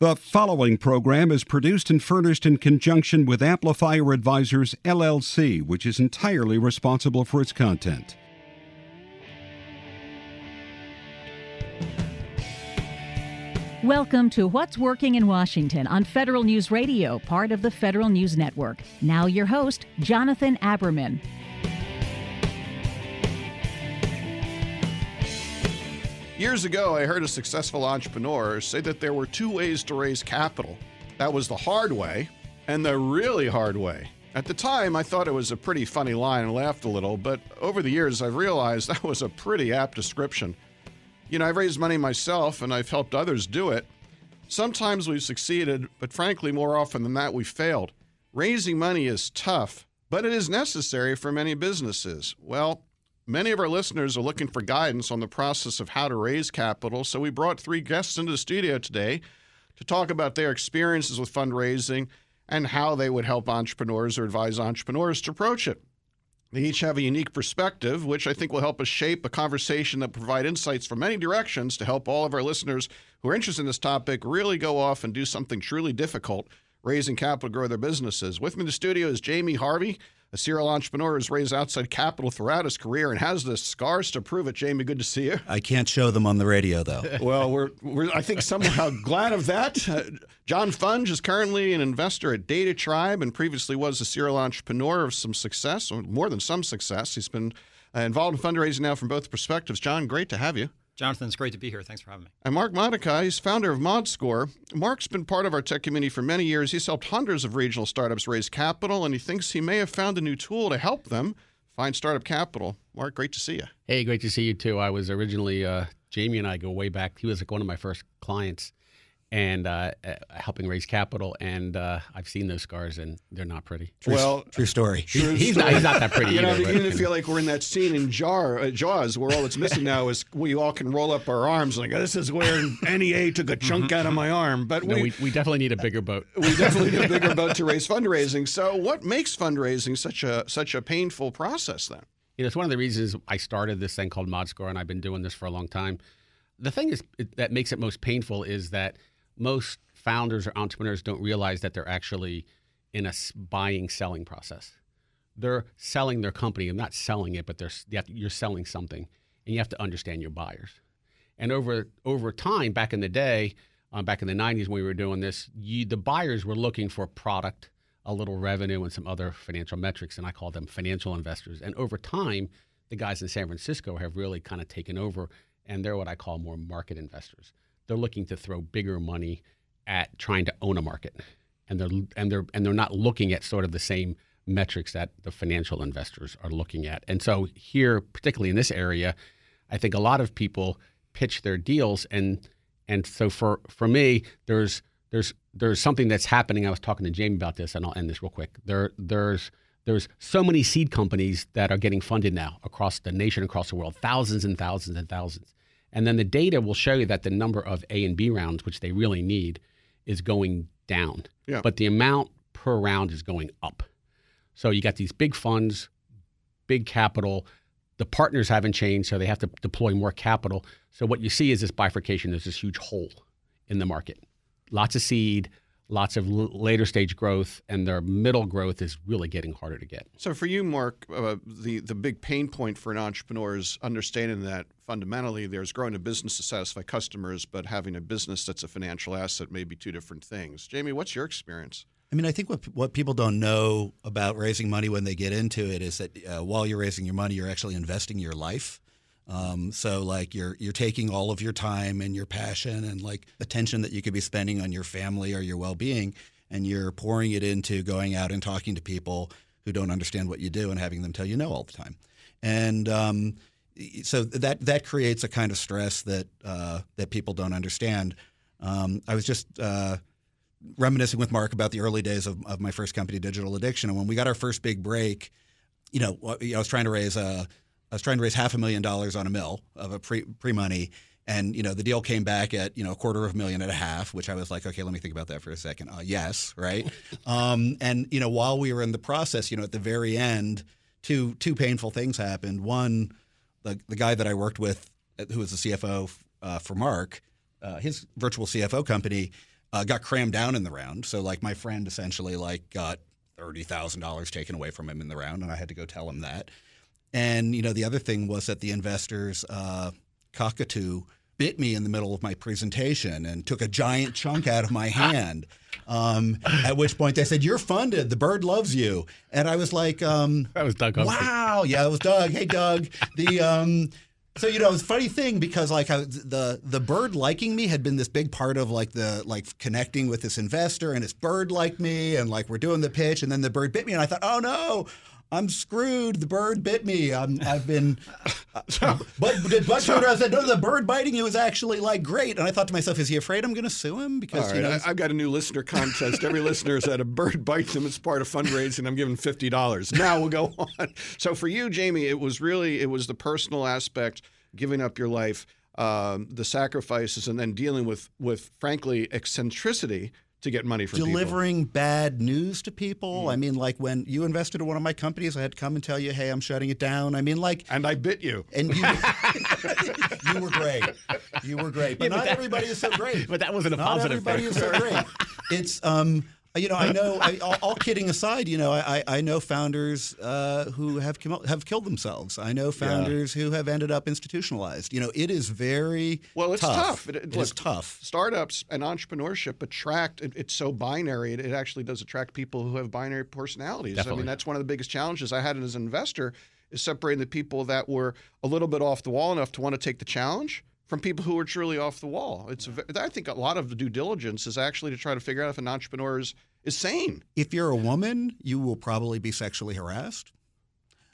The following program is produced and furnished in conjunction with Amplifier Advisors LLC, which is entirely responsible for its content. Welcome to What's Working in Washington on Federal News Radio, part of the Federal News Network. Now, your host, Jonathan Aberman. Years ago, I heard a successful entrepreneur say that there were two ways to raise capital. That was the hard way and the really hard way. At the time, I thought it was a pretty funny line and laughed a little, but over the years, I've realized that was a pretty apt description. You know, I've raised money myself and I've helped others do it. Sometimes we've succeeded, but frankly, more often than that, we've failed. Raising money is tough, but it is necessary for many businesses. Well, many of our listeners are looking for guidance on the process of how to raise capital, so we brought three guests into the studio today to talk about their experiences with fundraising and how they would help entrepreneurs or advise entrepreneurs to approach it. They each have a unique perspective, which I think will help us shape a conversation that provide insights from many directions to help all of our listeners who are interested in this topic really go off and do something truly difficult, raising capital to grow their businesses. With me in the studio is Jamey Harvey, a serial entrepreneur who's raised outside capital throughout his career and has the scars to prove it. Jamey, good to see you. I can't show them on the radio, though. well, we're, we're I think somehow glad of that. Uh, John Funge is currently an investor at DataTribe and previously was a serial entrepreneur of some success, or more than some success. He's been uh, involved in fundraising now from both perspectives. John, great to have you. Jonathan, it's great to be here. Thanks for having me. And Mark Modica, he's founder of ModScore. Mark's been part of our tech community for many years. He's helped hundreds of regional startups raise capital, and he thinks he may have found a new tool to help them find startup capital. Mark, great to see you. Hey, great to see you too. I was originally, uh, Jamey and I go way back. He was like one of my first clients and uh, uh, helping raise capital. And uh, I've seen those scars, and they're not pretty. True, well, true story. True he's, story. Not, he's not that pretty. you either, know, even feel like we're in that scene in Jar, uh, Jaws, where all that's missing now is we all can roll up our arms. Like this is where NEA took a chunk out of my arm. But no, we, we, we definitely need a bigger boat. We definitely need a bigger boat to raise fundraising. So, what makes fundraising such a such a painful process then? You know, it's one of the reasons I started this thing called ModScore, and I've been doing this for a long time. The thing is that makes it most painful is that most founders or entrepreneurs don't realize that they're actually in a buying selling process. They're selling their company. and not selling it, but they're you're selling something, and you have to understand your buyers. And over over time, back in the day, um, back in the '90s when we were doing this, you, the buyers were looking for product, a little revenue, and some other financial metrics, and I call them financial investors. And over time, the guys in San Francisco have really kind of taken over, and they're what I call more market investors. They're looking to throw bigger money at trying to own a market, and they're and they're and they're not looking at sort of the same metrics that the financial investors are looking at. And so here, particularly in this area, I think a lot of people pitch their deals, and and so for for me, there's there's there's something that's happening. I was talking to Jamey about this, and I'll end this real quick. There there's there's so many seed companies that are getting funded now across the nation, across the world, thousands and thousands and thousands. And then the data will show you that the number of A and B rounds, which they really need, is going down, yeah. but the amount per round is going up. So you got these big funds, big capital. The partners haven't changed, so they have to deploy more capital. So what you see is this bifurcation. There's this huge hole in the market. Lots of seed, lots of l- later stage growth, and their middle growth is really getting harder to get. So for you, Mark, uh, the the big pain point for an entrepreneur is understanding that fundamentally there's growing a business to satisfy customers, but having a business that's a financial asset may be two different things. Jamey, what's your experience? I mean, I think what what people don't know about raising money when they get into it is that uh, while you're raising your money, you're actually investing your life. Um, so like you're you're taking all of your time and your passion and like attention that you could be spending on your family or your well-being, and you're pouring it into going out and talking to people who don't understand what you do and having them tell you no all the time. And um, so that that creates a kind of stress that uh, that people don't understand. Um, I was just uh, reminiscing with Mark about the early days of, of, my first company, Digital Addiction, and when we got our first big break, you know, I was trying to raise a I was trying to raise half a million dollars on a mill of a pre pre money, and you know the deal came back at you know a quarter of a million and a half, which I was like, okay, let me think about that for a second. Uh, yes, right. um, and you know while we were in the process, you know at the very end, two two painful things happened. One, the the guy that I worked with, uh, who was the CFO uh, for Mark, uh, his virtual CFO company. uh, got crammed down in the round. So like my friend essentially like got thirty thousand dollars taken away from him in the round, and I had to go tell him that. And you know the other thing was that the investors uh, cockatoo bit me in the middle of my presentation and took a giant chunk out of my hand. Um, at which point they said, "You're funded. The bird loves you." And I was like, um, That was Doug Humphrey. "Wow, yeah, it was Doug. Hey, Doug." The um, so you know, it's a funny thing because like I, the the bird liking me had been this big part of like the like connecting with this investor, and this bird liked me, and like we're doing the pitch, and then the bird bit me, and I thought, "Oh no." I'm screwed. The bird bit me. I'm, I've been, uh, but did Bud I said, no, the bird biting you was actually like great. And I thought to myself, is he afraid I'm going to sue him? Because you know, I, I've got a new listener contest. Every listener has had a bird bite them as part of fundraising. I'm giving fifty dollars. Now we'll go on. So for you, Jamie, it was really it was the personal aspect, giving up your life, um, the sacrifices, and then dealing with with frankly eccentricity to get money from people. delivering bad news to people. I mean, like when you invested in one of my companies, I had to come and tell you, hey, I'm shutting it down. I mean, like, And I bit you. and you, you were great. You were great, but Yeah, but not that- everybody is so great. But that wasn't a not positive everybody thing. is so great. It's um, you know, I know. I, all, all kidding aside, you know, I, I know founders uh, who have come, have killed themselves. I know founders who have ended up institutionalized. You know, it is very Well, it's tough. tough. It- it look, is tough. Startups and entrepreneurship attract. It, it's so binary. It, it actually does attract people who have binary personalities. I mean, that's one of the biggest challenges I had as an investor is separating the people that were a little bit off the wall enough to want to take the challenge from people who are truly off the wall. It's. a I think a lot of the due diligence is actually to try to figure out if an entrepreneur is, is sane. If you're a woman, you will probably be sexually harassed.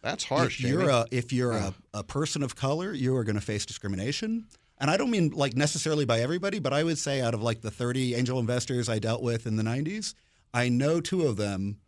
That's harsh. If you're a if you're a, a person of color, you are going to face discrimination. And I don't mean like necessarily by everybody, but I would say out of like the 30 angel investors I dealt with in the 90s, I know two of them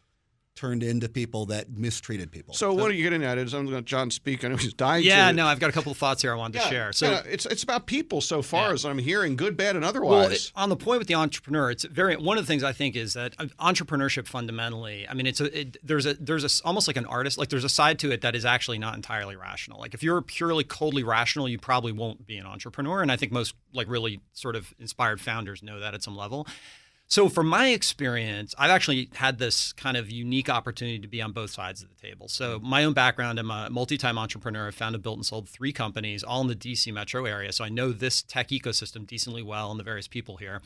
turned into people that mistreated people. so what are you getting at? Is I'm going to John speak. I know he's dying. Yeah, to. no, I've got a couple of thoughts here I wanted to share. So, yeah, it's it's about people so far Yeah. as I'm hearing, good, bad, and well, otherwise. it- on the point with the entrepreneur, it's very one of the things I think is that uh, entrepreneurship fundamentally. I mean, it's a it, there's a there's a s- almost like an artist. Like there's a side to it that is actually not entirely rational. Like if you're purely coldly rational, you probably won't be an entrepreneur. And I think most like really sort of inspired founders know that at some level. So, from my experience, I've actually had this kind of unique opportunity to be on both sides of the table. So, my own background, I'm a multi time entrepreneur. I've founded, built, and sold three companies, all in the DC metro area. So, I know this tech ecosystem decently well and the various people here.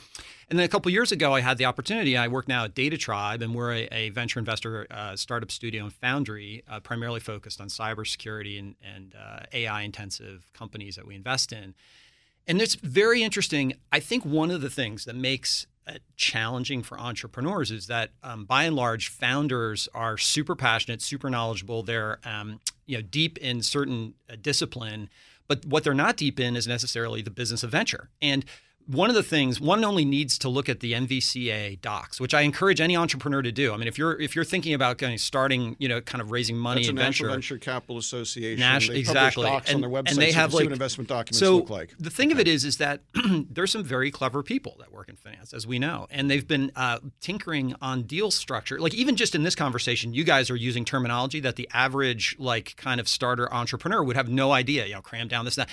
And then a couple years ago, I had the opportunity. I work now at DataTribe, and we're a, a venture investor uh, startup studio and foundry, uh, primarily focused on cybersecurity and, and uh, AI intensive companies that we invest in. And it's very interesting. I think one of the things that makes challenging for entrepreneurs is that, um, by and large, founders are super passionate, super knowledgeable. They're um, you know deep in certain uh, discipline, but what they're not deep in is necessarily the business of venture. And one of the things one only needs to look at the NVCA docs, which I encourage any entrepreneur to do. I mean, if you're if you're thinking about kind of starting, you know, kind of raising money That's a in National venture, Venture Capital Association. Nash- they exactly. docs on And- their website. and they so have, like- investment documents so look like. the thing of it is, is that there's some very clever people that work in finance, as we know, and they've been uh, tinkering on deal structure. Like even just in this conversation, you guys are using terminology that the average like kind of starter entrepreneur would have no idea. You know, cram down this and that.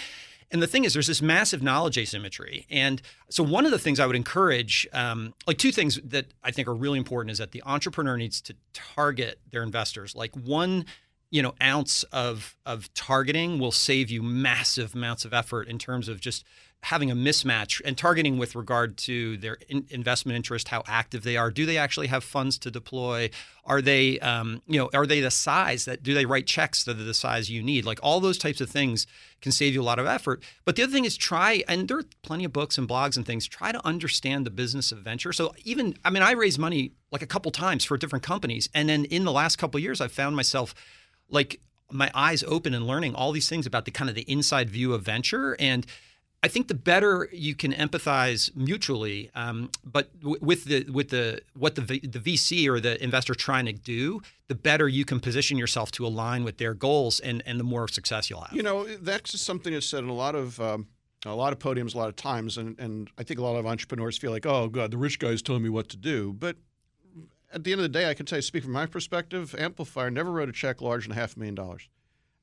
And the thing is, there's this massive knowledge asymmetry. And so, one of the things I would encourage, um, like two things that I think are really important, is that the entrepreneur needs to target their investors. Like one, you know, ounce of of targeting will save you massive amounts of effort in terms of just having a mismatch and targeting with regard to their in- investment interest, how active they are. Do they actually have funds to deploy? Are they, um, you know, are they the size that do they write checks that are the size you need? Like all those types of things can save you a lot of effort. But the other thing is try, and there are plenty of books and blogs and things. Try to understand the business of venture. So even, I mean, I raised money like a couple times for different companies, and then in the last couple years, I've found myself like my eyes open and learning all these things about the kind of the inside view of venture and I think the better you can empathize mutually, um, but w- with the with the what the v- the VC or the investor trying to do, the better you can position yourself to align with their goals, and and the more success you'll have. You know, that's just something that's said in a lot of um, a lot of podiums, a lot of times, and and I think a lot of entrepreneurs feel like, oh God, the rich guy's telling me what to do. But at the end of the day, I can tell you, speak from my perspective, Amplifier never wrote a check larger than half a million dollars,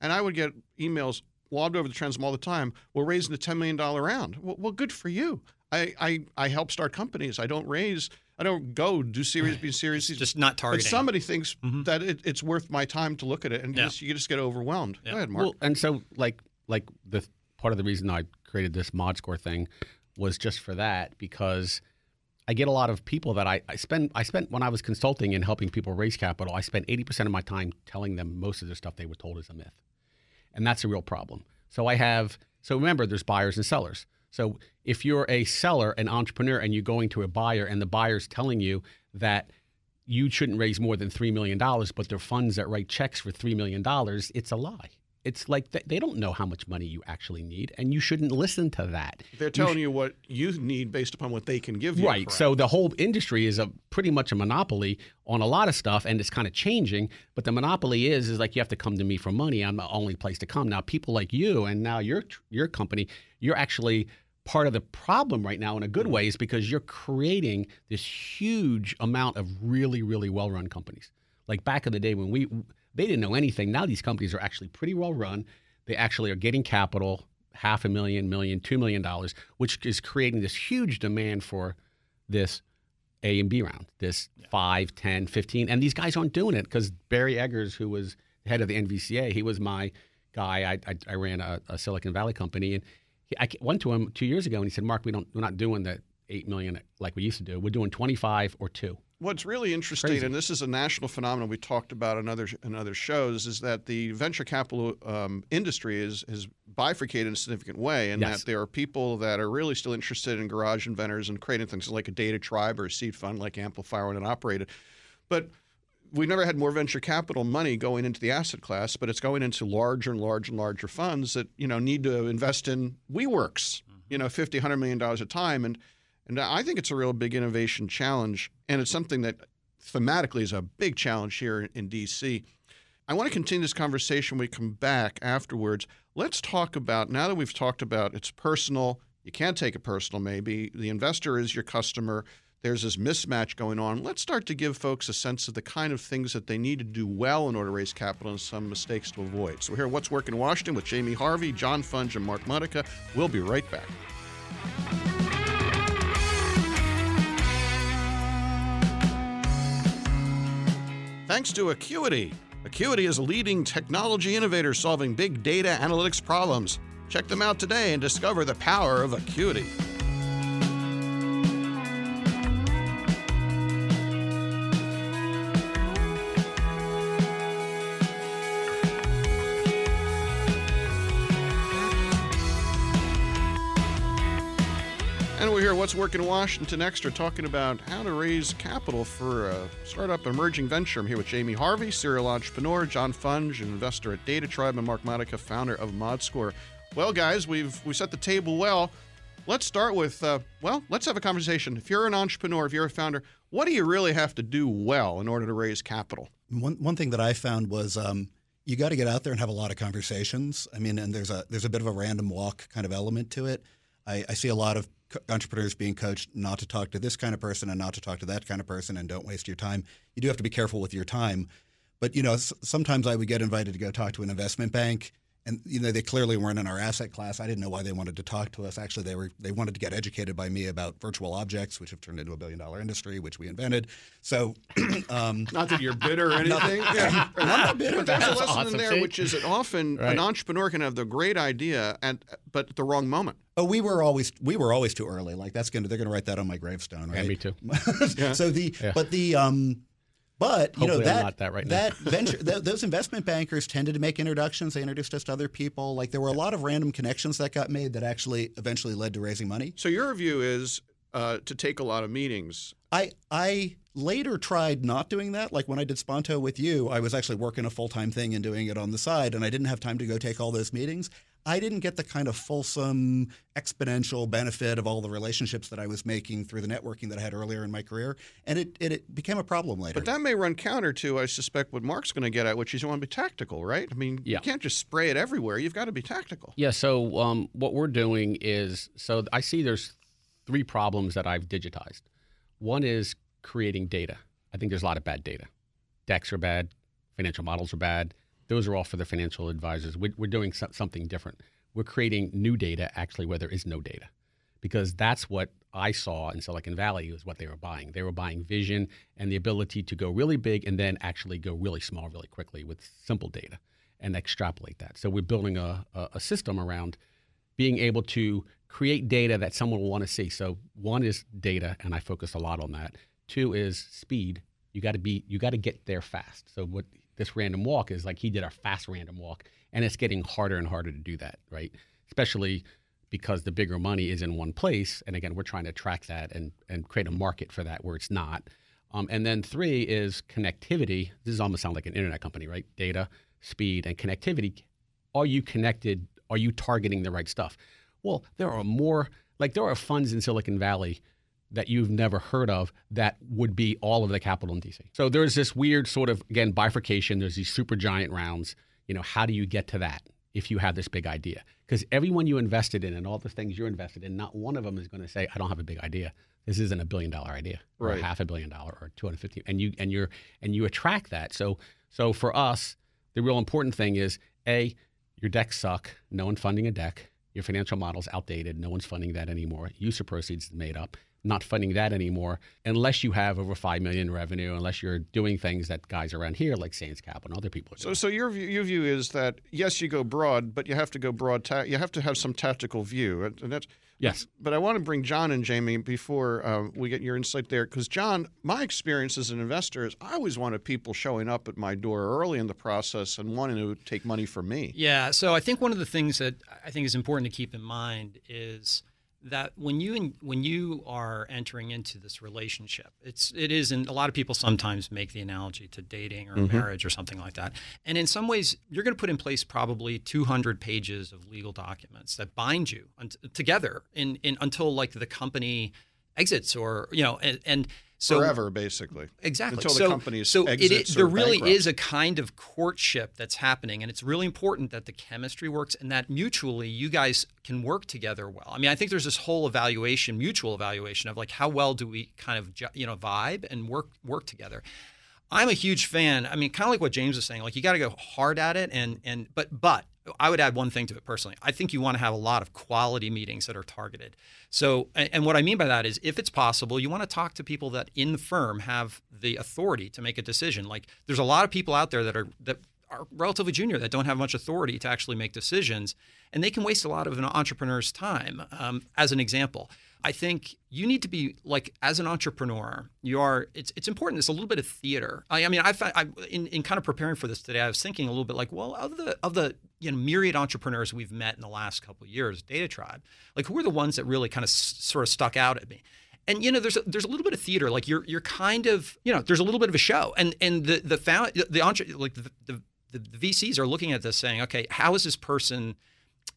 and I would get emails lobbed over the transom all the time. We're raising a ten million dollar round. Well, well, good for you. I, I, I help start companies. I don't raise. I don't go do Series B, Series C. just not But targeting. somebody thinks mm-hmm. that it, it's worth my time to look at it, and Yeah. just, you just get overwhelmed. Yeah. Go ahead, Mark. Well, and so like like the part of the reason I created this ModScore thing was just for that because I get a lot of people that I, I spend I spent when I was consulting and helping people raise capital, I spent 80% of my time telling them most of the stuff they were told is a myth. And that's a real problem. So I have so remember there's buyers and sellers. So if you're a seller, an entrepreneur, and you're going to a buyer and the buyer's telling you that you shouldn't raise more than $3 million, but they're funds that write checks for $3 million, it's a lie. It's like th- they don't know how much money you actually need, and you shouldn't listen to that. They're telling you what you need based upon what they can give you. Right. correct? So the whole industry is a pretty much a monopoly on a lot of stuff, and it's kind of changing. But the monopoly is is like you have to come to me for money. I'm the only place to come. Now people like you and now your your company, you're actually part of the problem right now in a good mm. way is because you're creating this huge amount of really really well run companies. Like back in the day when we they didn't know anything. Now these companies are actually pretty well run. They actually are getting capital, half a million, million, two million dollars, which is creating this huge demand for this A and B round, this five, ten, fifteen, And these guys aren't doing it because Barry Eggers, who was head of the NVCA, he was my guy. I, I, I ran a, a Silicon Valley company. And he, I went to him two years ago and he said, Mark, we don't, we're not doing the 8 million like we used to do. We're doing 25 or two. What's really interesting, Crazy. and this is a national phenomenon we talked about in other in other shows, is that the venture capital um, industry is is bifurcated in a significant way, and Yes. that there are people that are really still interested in garage inventors and creating things like a DataTribe or a seed fund like Amplifier when it operated, but we've never had more venture capital money going into the asset class, but it's going into larger and larger and larger funds that you know need to invest in WeWorks, you know, 50, 100 million dollars a time, and and I think it's a real big innovation challenge, and it's something that thematically is a big challenge here in DC. I want to continue this conversation when we come back afterwards. Let's talk about now that we've talked about it's personal, you can't take it personal, maybe. The investor is your customer. There's this mismatch going on. Let's start to give folks a sense of the kind of things that they need to do well in order to raise capital and some mistakes to avoid. So, here at What's Working in Washington with Jamey Harvey, John Funge, and Mark Modica. We'll be right back. Thanks to Acuity. Acuity is a leading technology innovator solving big data analytics problems. Check them out today and discover the power of Acuity. What's Working in Washington Extra talking about how to raise capital for a startup emerging venture. I'm here with Jamey Harvey, serial entrepreneur, John Funge, an investor at DataTribe, and Mark Modica, founder of ModScore. Well, guys, we've we set the table well. Let's start with uh, well, let's have a conversation. If you're an entrepreneur, if you're a founder, what do you really have to do well in order to raise capital? One one thing that I found was um, you got to get out there and have a lot of conversations. I mean, and there's a there's a bit of a random walk kind of element to it. I, I see a lot of entrepreneurs being coached not to talk to this kind of person and not to talk to that kind of person, and don't waste your time. You do have to be careful with your time. But you know, sometimes I would get invited to go talk to an investment bank, and you know, they clearly weren't in our asset class. I didn't know why they wanted to talk to us. Actually, they were they wanted to get educated by me about virtual objects, which have turned into a billion dollar industry, which we invented. So, um, Not that you're bitter or anything. yeah. not bitter. But there's a That's lesson in there, See? which is that often Right. an entrepreneur can have the great idea, and but at the wrong moment. Oh, we were always we were always too early. Like that's gonna they're gonna write that on my gravestone, right? Yeah, me too. So the Yeah. but the um but you know Hopefully I'm that not that right now. that venture th- those investment bankers tended to make introductions. They introduced us to other people. Like there were a lot of random connections that got made that actually eventually led to raising money. So your view is uh, to take a lot of meetings. I I later tried not doing that. Like when I did Sponto with you, I was actually working a full time thing and doing it on the side, and I didn't have time to go take all those meetings. I didn't get the kind of fulsome, exponential benefit of all the relationships that I was making through the networking that I had earlier in my career, and it it, it became a problem later. But that may run counter to, I suspect, what Mark's going to get at, which is you want to be tactical, right? I mean, you can't just spray it everywhere. You've got to be tactical. Yeah. So um, what we're doing is so I see there's three problems that I've digitized. One is creating data. I think there's a lot of bad data. Decks are bad. Financial models are bad. Those are all for the financial advisors. We're, we're doing so- something different. We're creating new data actually where there is no data, because that's what I saw in Silicon Valley was what they were buying. They were buying vision and the ability to go really big and then actually go really small really quickly with simple data and extrapolate that. So we're building a, a, a system around being able to create data that someone will want to see. So one is data, and I focus a lot on that. Two is speed. You got to be you got to get there fast. So what this random walk is like he did a fast random walk, and it's getting harder and harder to do that, right? Especially because the bigger money is in one place, and again, we're trying to track that and and create a market for that where it's not. Um, and then three is connectivity. This is almost sound like an internet company, right? Data, speed, and connectivity. Are you connected? Are you targeting the right stuff? Well, there are more. Like there are funds in Silicon Valley that you've never heard of that would be all of the capital in DC. So there's this weird sort of again bifurcation. There's these super giant rounds. You know, how do you get to that if you have this big idea? Because everyone you invested in and all the things you're invested in, not one of them is going to say, "I don't have a big idea. This isn't a billion dollar idea, or Right. half a billion dollar, or 250." And you and you're and you attract that. So so for us, the real important thing is a your decks suck. No one funding a deck. Your financial model's outdated. No one's funding that anymore. Use of proceeds is made up. Not funding that anymore unless you have over five million in revenue. Unless you're doing things that guys around here like Sands Capital and other people are So, doing. so your view, your view is that yes, you go broad, but you have to go broad. Ta- you have to have some tactical view, and and that's yes. But I want to bring John and Jamey before uh, we get your insight there, because John, my experience as an investor is I always wanted people showing up at my door early in the process and wanting to take money from me. Yeah. So I think one of the things that I think is important to keep in mind is that when you when you are entering into this relationship, it's it is, and a lot of people sometimes make the analogy to dating or mm-hmm. marriage or something like that. And in some ways, you're going to put in place probably 200 pages of legal documents that bind you un- together in, in until like the company exits or you know and, and so Forever, basically. Exactly. Until the so, company's so it is, or there really bankrupt. is a kind of courtship that's happening, and it's really important that the chemistry works and that mutually you guys can work together well. I mean, I think there's this whole evaluation, mutual evaluation of like how well do we kind of you know vibe and work work together. I'm a huge fan. I mean, kind of like what James was saying. Like you got to go hard at it, and and but but I would add one thing to it personally. I think you want to have a lot of quality meetings that are targeted. So, and, what I mean by that is, if it's possible, you want to talk to people that in the firm have the authority to make a decision. Like there's a lot of people out there that are that are relatively junior that don't have much authority to actually make decisions, and they can waste a lot of an entrepreneur's time. Um, as an example, I think you need to be like as an entrepreneur, you are. It's it's important. It's a little bit of theater. I, I mean, I, I in in kind of preparing for this today, I was thinking a little bit like, well, of the of the you know myriad entrepreneurs we've met in the last couple years, DataTribe, like who are the ones that really kind of s- sort of stuck out at me? And you know, there's a, there's a little bit of theater. Like you're you're kind of you know, there's a little bit of a show, and and the the found the like the, the the VCs are looking at this saying, okay, how is this person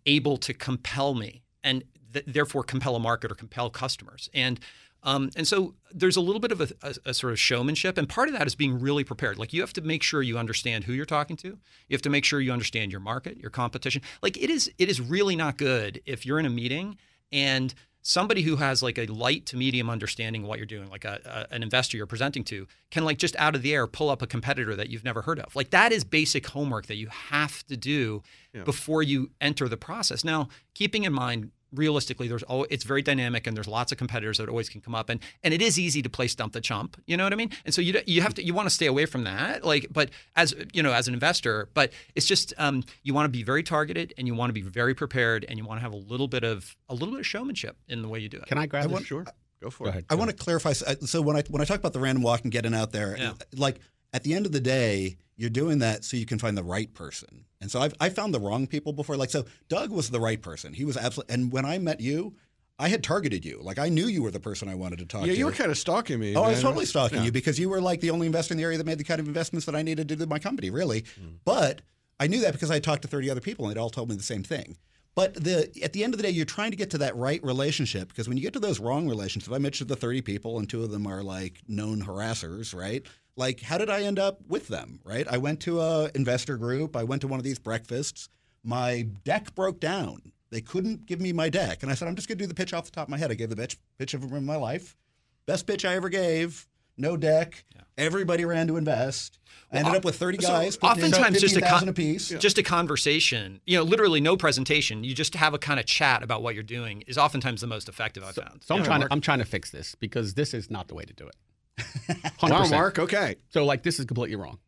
able to compel me and th- therefore compel a market or compel customers? And um, and so there's a little bit of a, a, a sort of showmanship, and part of that is being really prepared. Like you have to make sure you understand who you're talking to. You have to make sure you understand your market, your competition. Like it is, it is really not good if you're in a meeting and somebody who has like a light to medium understanding of what you're doing, like a, a, an investor you're presenting to, can like just out of the air pull up a competitor that you've never heard of. Like that is basic homework that you have to do before you enter the process. Now, keeping in mind realistically there's always, it's very dynamic and there's lots of competitors that always can come up and and it is easy to play stump the chump you know what i mean and so you you have to you want to stay away from that like but as you know as an investor but it's just um, you want to be very targeted and you want to be very prepared and you want to have a little bit of a little bit of showmanship in the way you do it Can I grab I want- Sure. Go for Go it. ahead. I want to clarify. So when I when I talk about the random walk and getting out there, Yeah. like at the end of the day, you're doing that so you can find the right person. And so I've I found the wrong people before. Like so, Doug was the right person. He was absolutely. And when I met you, I had targeted you. Like I knew you were the person I wanted to talk Yeah, to. you were kind of stalking me. Oh, I was totally stalking Yeah. you because you were like the only investor in the area that made the kind of investments that I needed to do my company, really. Hmm. But I knew that because I talked to 30 other people and they'd all told me the same thing. But the at the end of the day, you're trying to get to that right relationship because when you get to those wrong relationships, I mentioned the 30 people and two of them are like known harassers, right? Like, how did I end up with them, right? I went to a investor group. I went to one of these breakfasts. My deck broke down. They couldn't give me my deck. And I said, I'm just going to do the pitch off the top of my head. I gave the pitch, pitch of my life. Best pitch I ever gave. no deck. Everybody ran to invest. I ended up with 30 guys. putting in oftentimes just a 15,000 con- apiece. just a conversation you know literally no presentation you just have a kind of chat about what you're doing is oftentimes the most effective i've found So I'm trying to I'm trying to fix this because this is not the way to do it. 100%. Wow, Mark. Okay. So like this is completely wrong.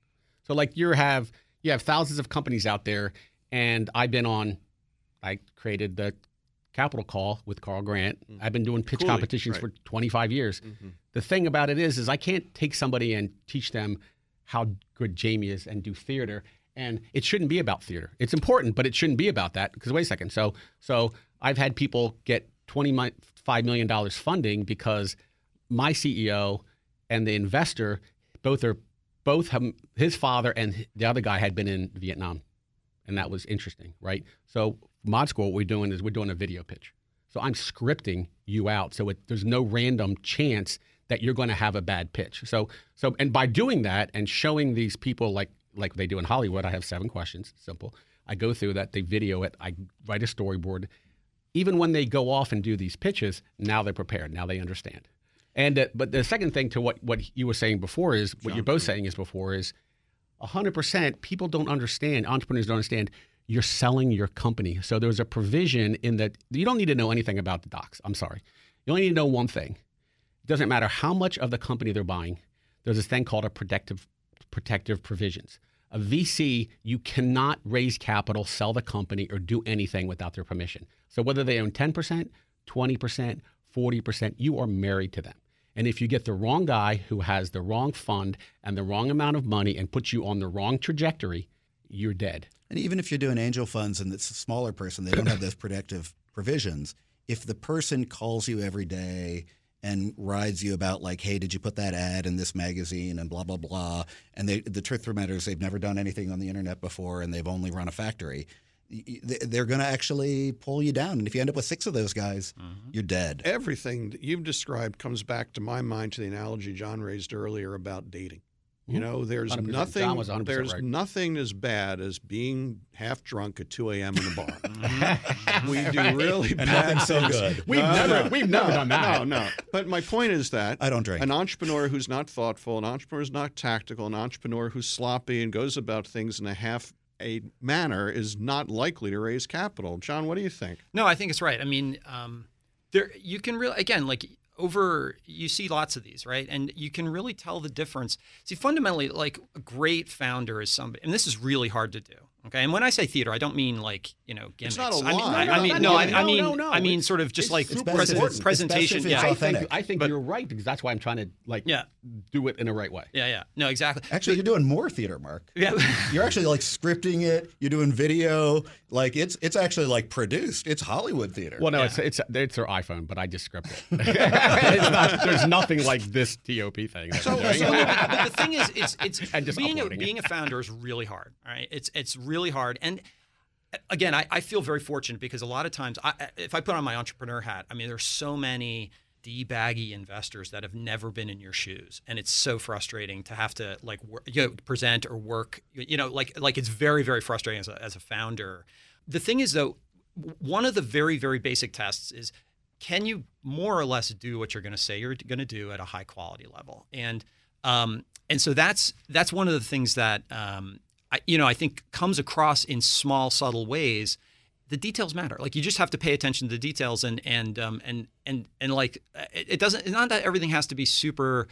So like you have you have thousands of companies out there, and I've been on. I created the Capital Call with Carl Grant. Mm-hmm. I've been doing pitch Cooley, competitions right. for 25 years. Mm-hmm. The thing about it is, is I can't take somebody and teach them how good Jamey is and do theater. And it shouldn't be about theater. It's important, but it shouldn't be about that. Because wait a second. So so I've had people get 25 million dollars funding because my CEO and the investor both are both have, his father and the other guy had been in Vietnam, and that was interesting, right? So ModScore, what we're doing is we're doing a video pitch. So I'm scripting you out, so it, there's no random chance that you're going to have a bad pitch. So so and by doing that and showing these people like like they do in Hollywood, I have seven questions, simple. I go through that, they video it, I write a storyboard. Even when they go off and do these pitches, now they're prepared. Now they understand. And uh, but the second thing to what what you were saying before is what you're both saying is before is 100% people don't understand entrepreneurs don't understand you're selling your company. So there's a provision in that you don't need to know anything about the docs. I'm sorry. You only need to know one thing. It doesn't matter how much of the company they're buying. There's this thing called a protective protective provisions. A VC, you cannot raise capital, sell the company, or do anything without their permission. So whether they own 10%, 20%, 40%, you are married to them. And if you get the wrong guy who has the wrong fund and the wrong amount of money and puts you on the wrong trajectory, you're dead. And even if you're doing angel funds and it's a smaller person, they don't have those protective provisions. If the person calls you every day and rides you about like, hey, did you put that ad in this magazine and blah blah blah, and they, the truth of the matter is they've never done anything on the internet before and they've only run a factory. Y- y- they- They're going to actually pull you down, and if you end up with six of those guys, mm-hmm. you're dead. Everything that you've described comes back to my mind to the analogy John raised earlier about dating. You mm-hmm. know, there's nothing. Was There's right. nothing as bad as being half drunk at 2 a.m. in a bar. we do really bad nothing's so good. We've never- we've never done that. No, no. But my point is that I don't drink. An entrepreneur who's not thoughtful, an entrepreneur who's not tactical, an entrepreneur who's sloppy and goes about things in a half a manner is not likely to raise capital. John, what do you think? No, I think it's right. I mean, um, there you can really again like over you see lots of these right and you can really tell the difference see fundamentally like a great founder is somebody and this is really hard to do okay and when i say theater i don't mean like you know gimmicks. It's not a i mean lie. i, I mean No, no, no, I, I mean no, no. i mean sort of just it's like super best if present- it's- it's presentation best yeah it's I authentic. think I think But- you're right because that's why I'm trying to like Yeah. do it in the right way. yeah yeah no exactly Actually, you're doing more theater, Mark. yeah You're actually like scripting it. You're doing video. Like it's it's actually like produced. It's Hollywood theater. Well, no, it's it's it's their iPhone, but I just script it. not, there's nothing like this TOP thing. So, so but the thing is, it's it's And just being a, it. being a founder is really hard. All right, it's it's really hard. And again, I, I feel very fortunate because a lot of times, I, if I put on my entrepreneur hat, I mean, there's so many d-baggy investors that have never been in your shoes, and it's so frustrating to have to like wor- you know, present or work. You know, like like it's very very frustrating as a, as a founder. The thing is, though, one of the very very basic tests is can you more or less do what you're going to say you're going to do at a high quality level and um, and so that's that's one of the things that um, You know I think comes across in small subtle ways the details matter like you just have to pay attention to the details and and um, and and and like it, doesn't it's not that everything has to be super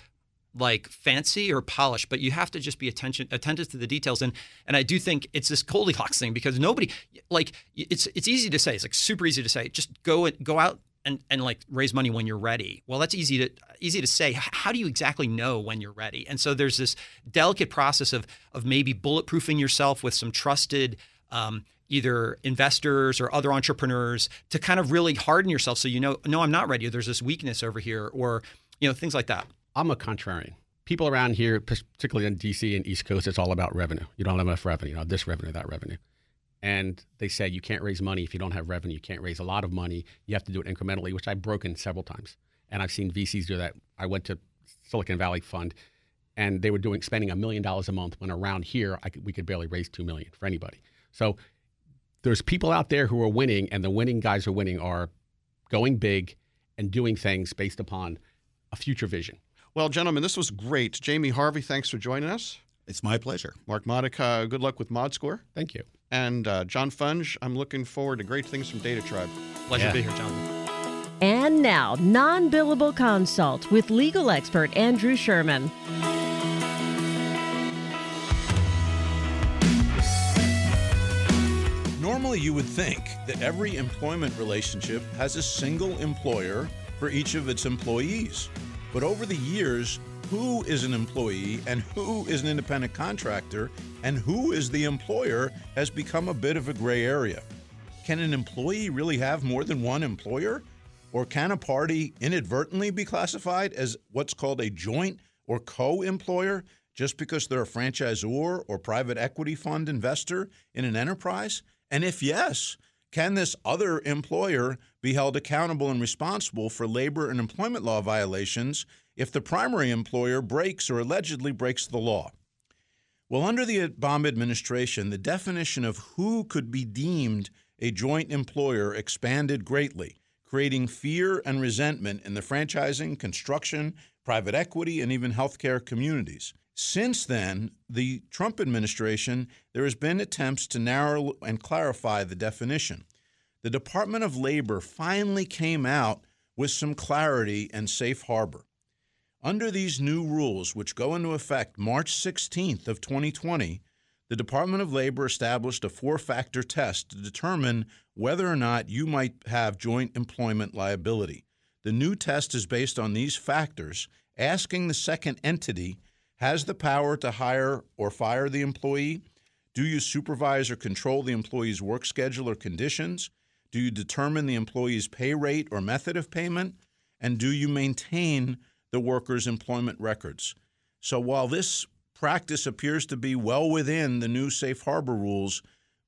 like fancy or polished, but you have to just be attention attentive to the details. And and I do think it's this Goldilocks thing because nobody like it's it's easy to say. It's like super easy to say. Just go and go out and, and like raise money when you're ready. Well, that's easy to easy to say. How do you exactly know when you're ready? And so there's this delicate process of of maybe bulletproofing yourself with some trusted. Um, either investors or other entrepreneurs to kind of really harden yourself so you know no i'm not ready there's this weakness over here or you know things like that I'm a contrarian. People around here, particularly in DC and East Coast, it's all about revenue. You don't have enough revenue, you know, this revenue, that revenue. And they said you can't raise money if you don't have revenue. You can't raise a lot of money. You have to do it incrementally, which I've broken several times. And I've seen VCs do that. I went to Silicon Valley Fund, and they were doing spending a million dollars a month. When around here, I could, we could barely raise two million for anybody. So there's people out there who are winning, and the winning guys who are winning are going big and doing things based upon a future vision. Well, gentlemen, this was great. Jamey Harvey, thanks for joining us. It's my pleasure. Mark Modica, good luck with ModScore. Thank you. And uh, John Funge, I'm looking forward to great things from DataTribe. Pleasure Yeah. to be here, Jonathan. And now, non billable consult with legal expert Andrew Sherman. Normally, you would think that every employment relationship has a single employer for each of its employees. But over the years, who is an employee and who is an independent contractor and who is the employer has become a bit of a gray area. Can an employee really have more than one employer? Or can a party inadvertently be classified as what's called a joint or co employer just because they're a franchisor or private equity fund investor in an enterprise? And if yes, can this other employer be held accountable and responsible for labor and employment law violations if the primary employer breaks or allegedly breaks the law? Well, under the Obama administration, the definition of who could be deemed a joint employer expanded greatly, creating fear and resentment in the franchising, construction, private equity, and even healthcare communities. Since then, the Trump administration, there has been attempts to narrow and clarify the definition. The Department of Labor finally came out with some clarity and safe harbor. Under these new rules, which go into effect March 16th of 2020, the Department of Labor established a four-factor test to determine whether or not you might have joint employment liability. The new test is based on these factors, asking the second entity has the power to hire or fire the employee? Do you supervise or control the employee's work schedule or conditions? Do you determine the employee's pay rate or method of payment? And do you maintain the worker's employment records? So while this practice appears to be well within the new safe harbor rules,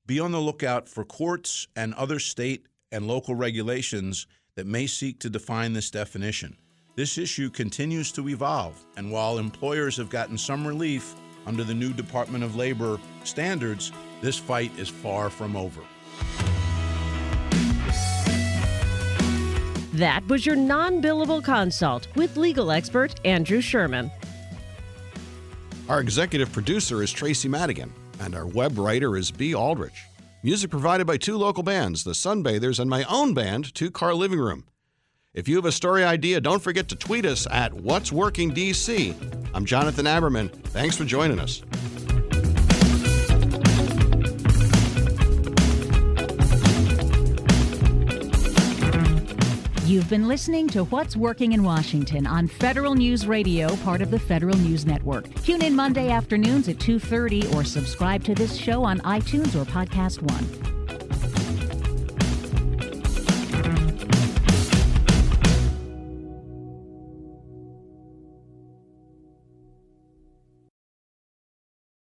be on the lookout for courts and other state and local regulations that may seek to define this definition. This issue continues to evolve, and while employers have gotten some relief under the new Department of Labor standards, this fight is far from over. That was your non billable consult with legal expert Andrew Sherman. Our executive producer is Tracy Madigan, and our web writer is B. Aldrich. Music provided by two local bands, the Sunbathers, and my own band, Two Car Living Room. If you have a story idea, don't forget to tweet us at What's Working DC. I'm Jonathan Aberman. Thanks for joining us. You've been listening to What's Working in Washington on Federal News Radio, part of the Federal News Network. Tune in Monday afternoons at 2:30 or subscribe to this show on iTunes or Podcast 1.